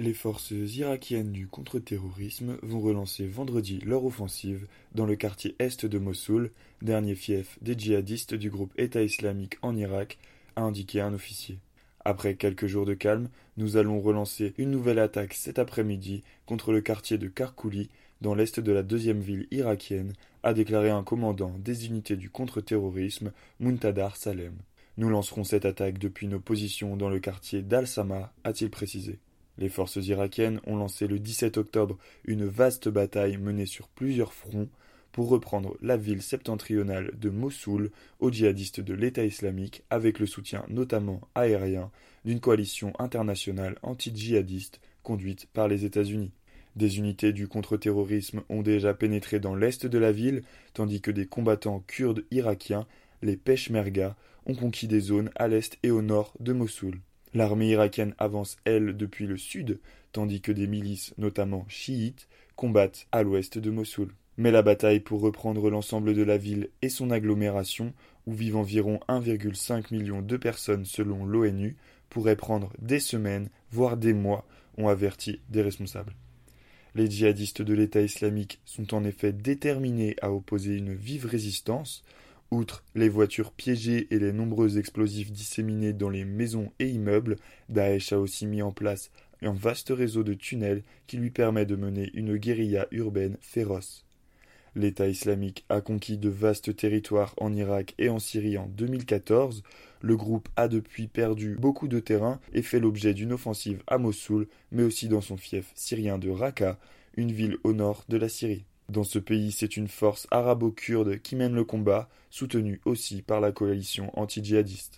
Les forces irakiennes du contre-terrorisme vont relancer vendredi leur offensive dans le quartier est de Mossoul, dernier fief des djihadistes du groupe État islamique en Irak, a indiqué un officier. Après quelques jours de calme, nous allons relancer une nouvelle attaque cet après-midi contre le quartier de Karkouli, dans l'est de la deuxième ville irakienne, a déclaré un commandant des unités du contre-terrorisme, Muntadar Salem. Nous lancerons cette attaque depuis nos positions dans le quartier d'Al-Sama, a-t-il précisé. Les forces irakiennes ont lancé le 17 octobre une vaste bataille menée sur plusieurs fronts pour reprendre la ville septentrionale de Mossoul aux djihadistes de l'État islamique avec le soutien notamment aérien d'une coalition internationale anti-djihadiste conduite par les États-Unis. Des unités du contre-terrorisme ont déjà pénétré dans l'est de la ville, tandis que des combattants kurdes irakiens, les Peshmerga, ont conquis des zones à l'est et au nord de Mossoul. L'armée irakienne avance, elle, depuis le sud, tandis que des milices, notamment chiites, combattent à l'ouest de Mossoul. Mais la bataille pour reprendre l'ensemble de la ville et son agglomération, où vivent environ 1,5 million de personnes selon l'ONU, pourrait prendre des semaines, voire des mois, ont averti des responsables. Les djihadistes de l'État islamique sont en effet déterminés à opposer une vive résistance, Outre les voitures piégées et les nombreux explosifs disséminés dans les maisons et immeubles, Daesh a aussi mis en place un vaste réseau de tunnels qui lui permet de mener une guérilla urbaine féroce. L'État islamique a conquis de vastes territoires en Irak et en Syrie en 2014. Le groupe a depuis perdu beaucoup de terrain et fait l'objet d'une offensive à Mossoul, mais aussi dans son fief syrien de Raqqa, une ville au nord de la Syrie. Dans ce pays, c'est une force arabo-kurde qui mène le combat, soutenue aussi par la coalition anti-djihadiste.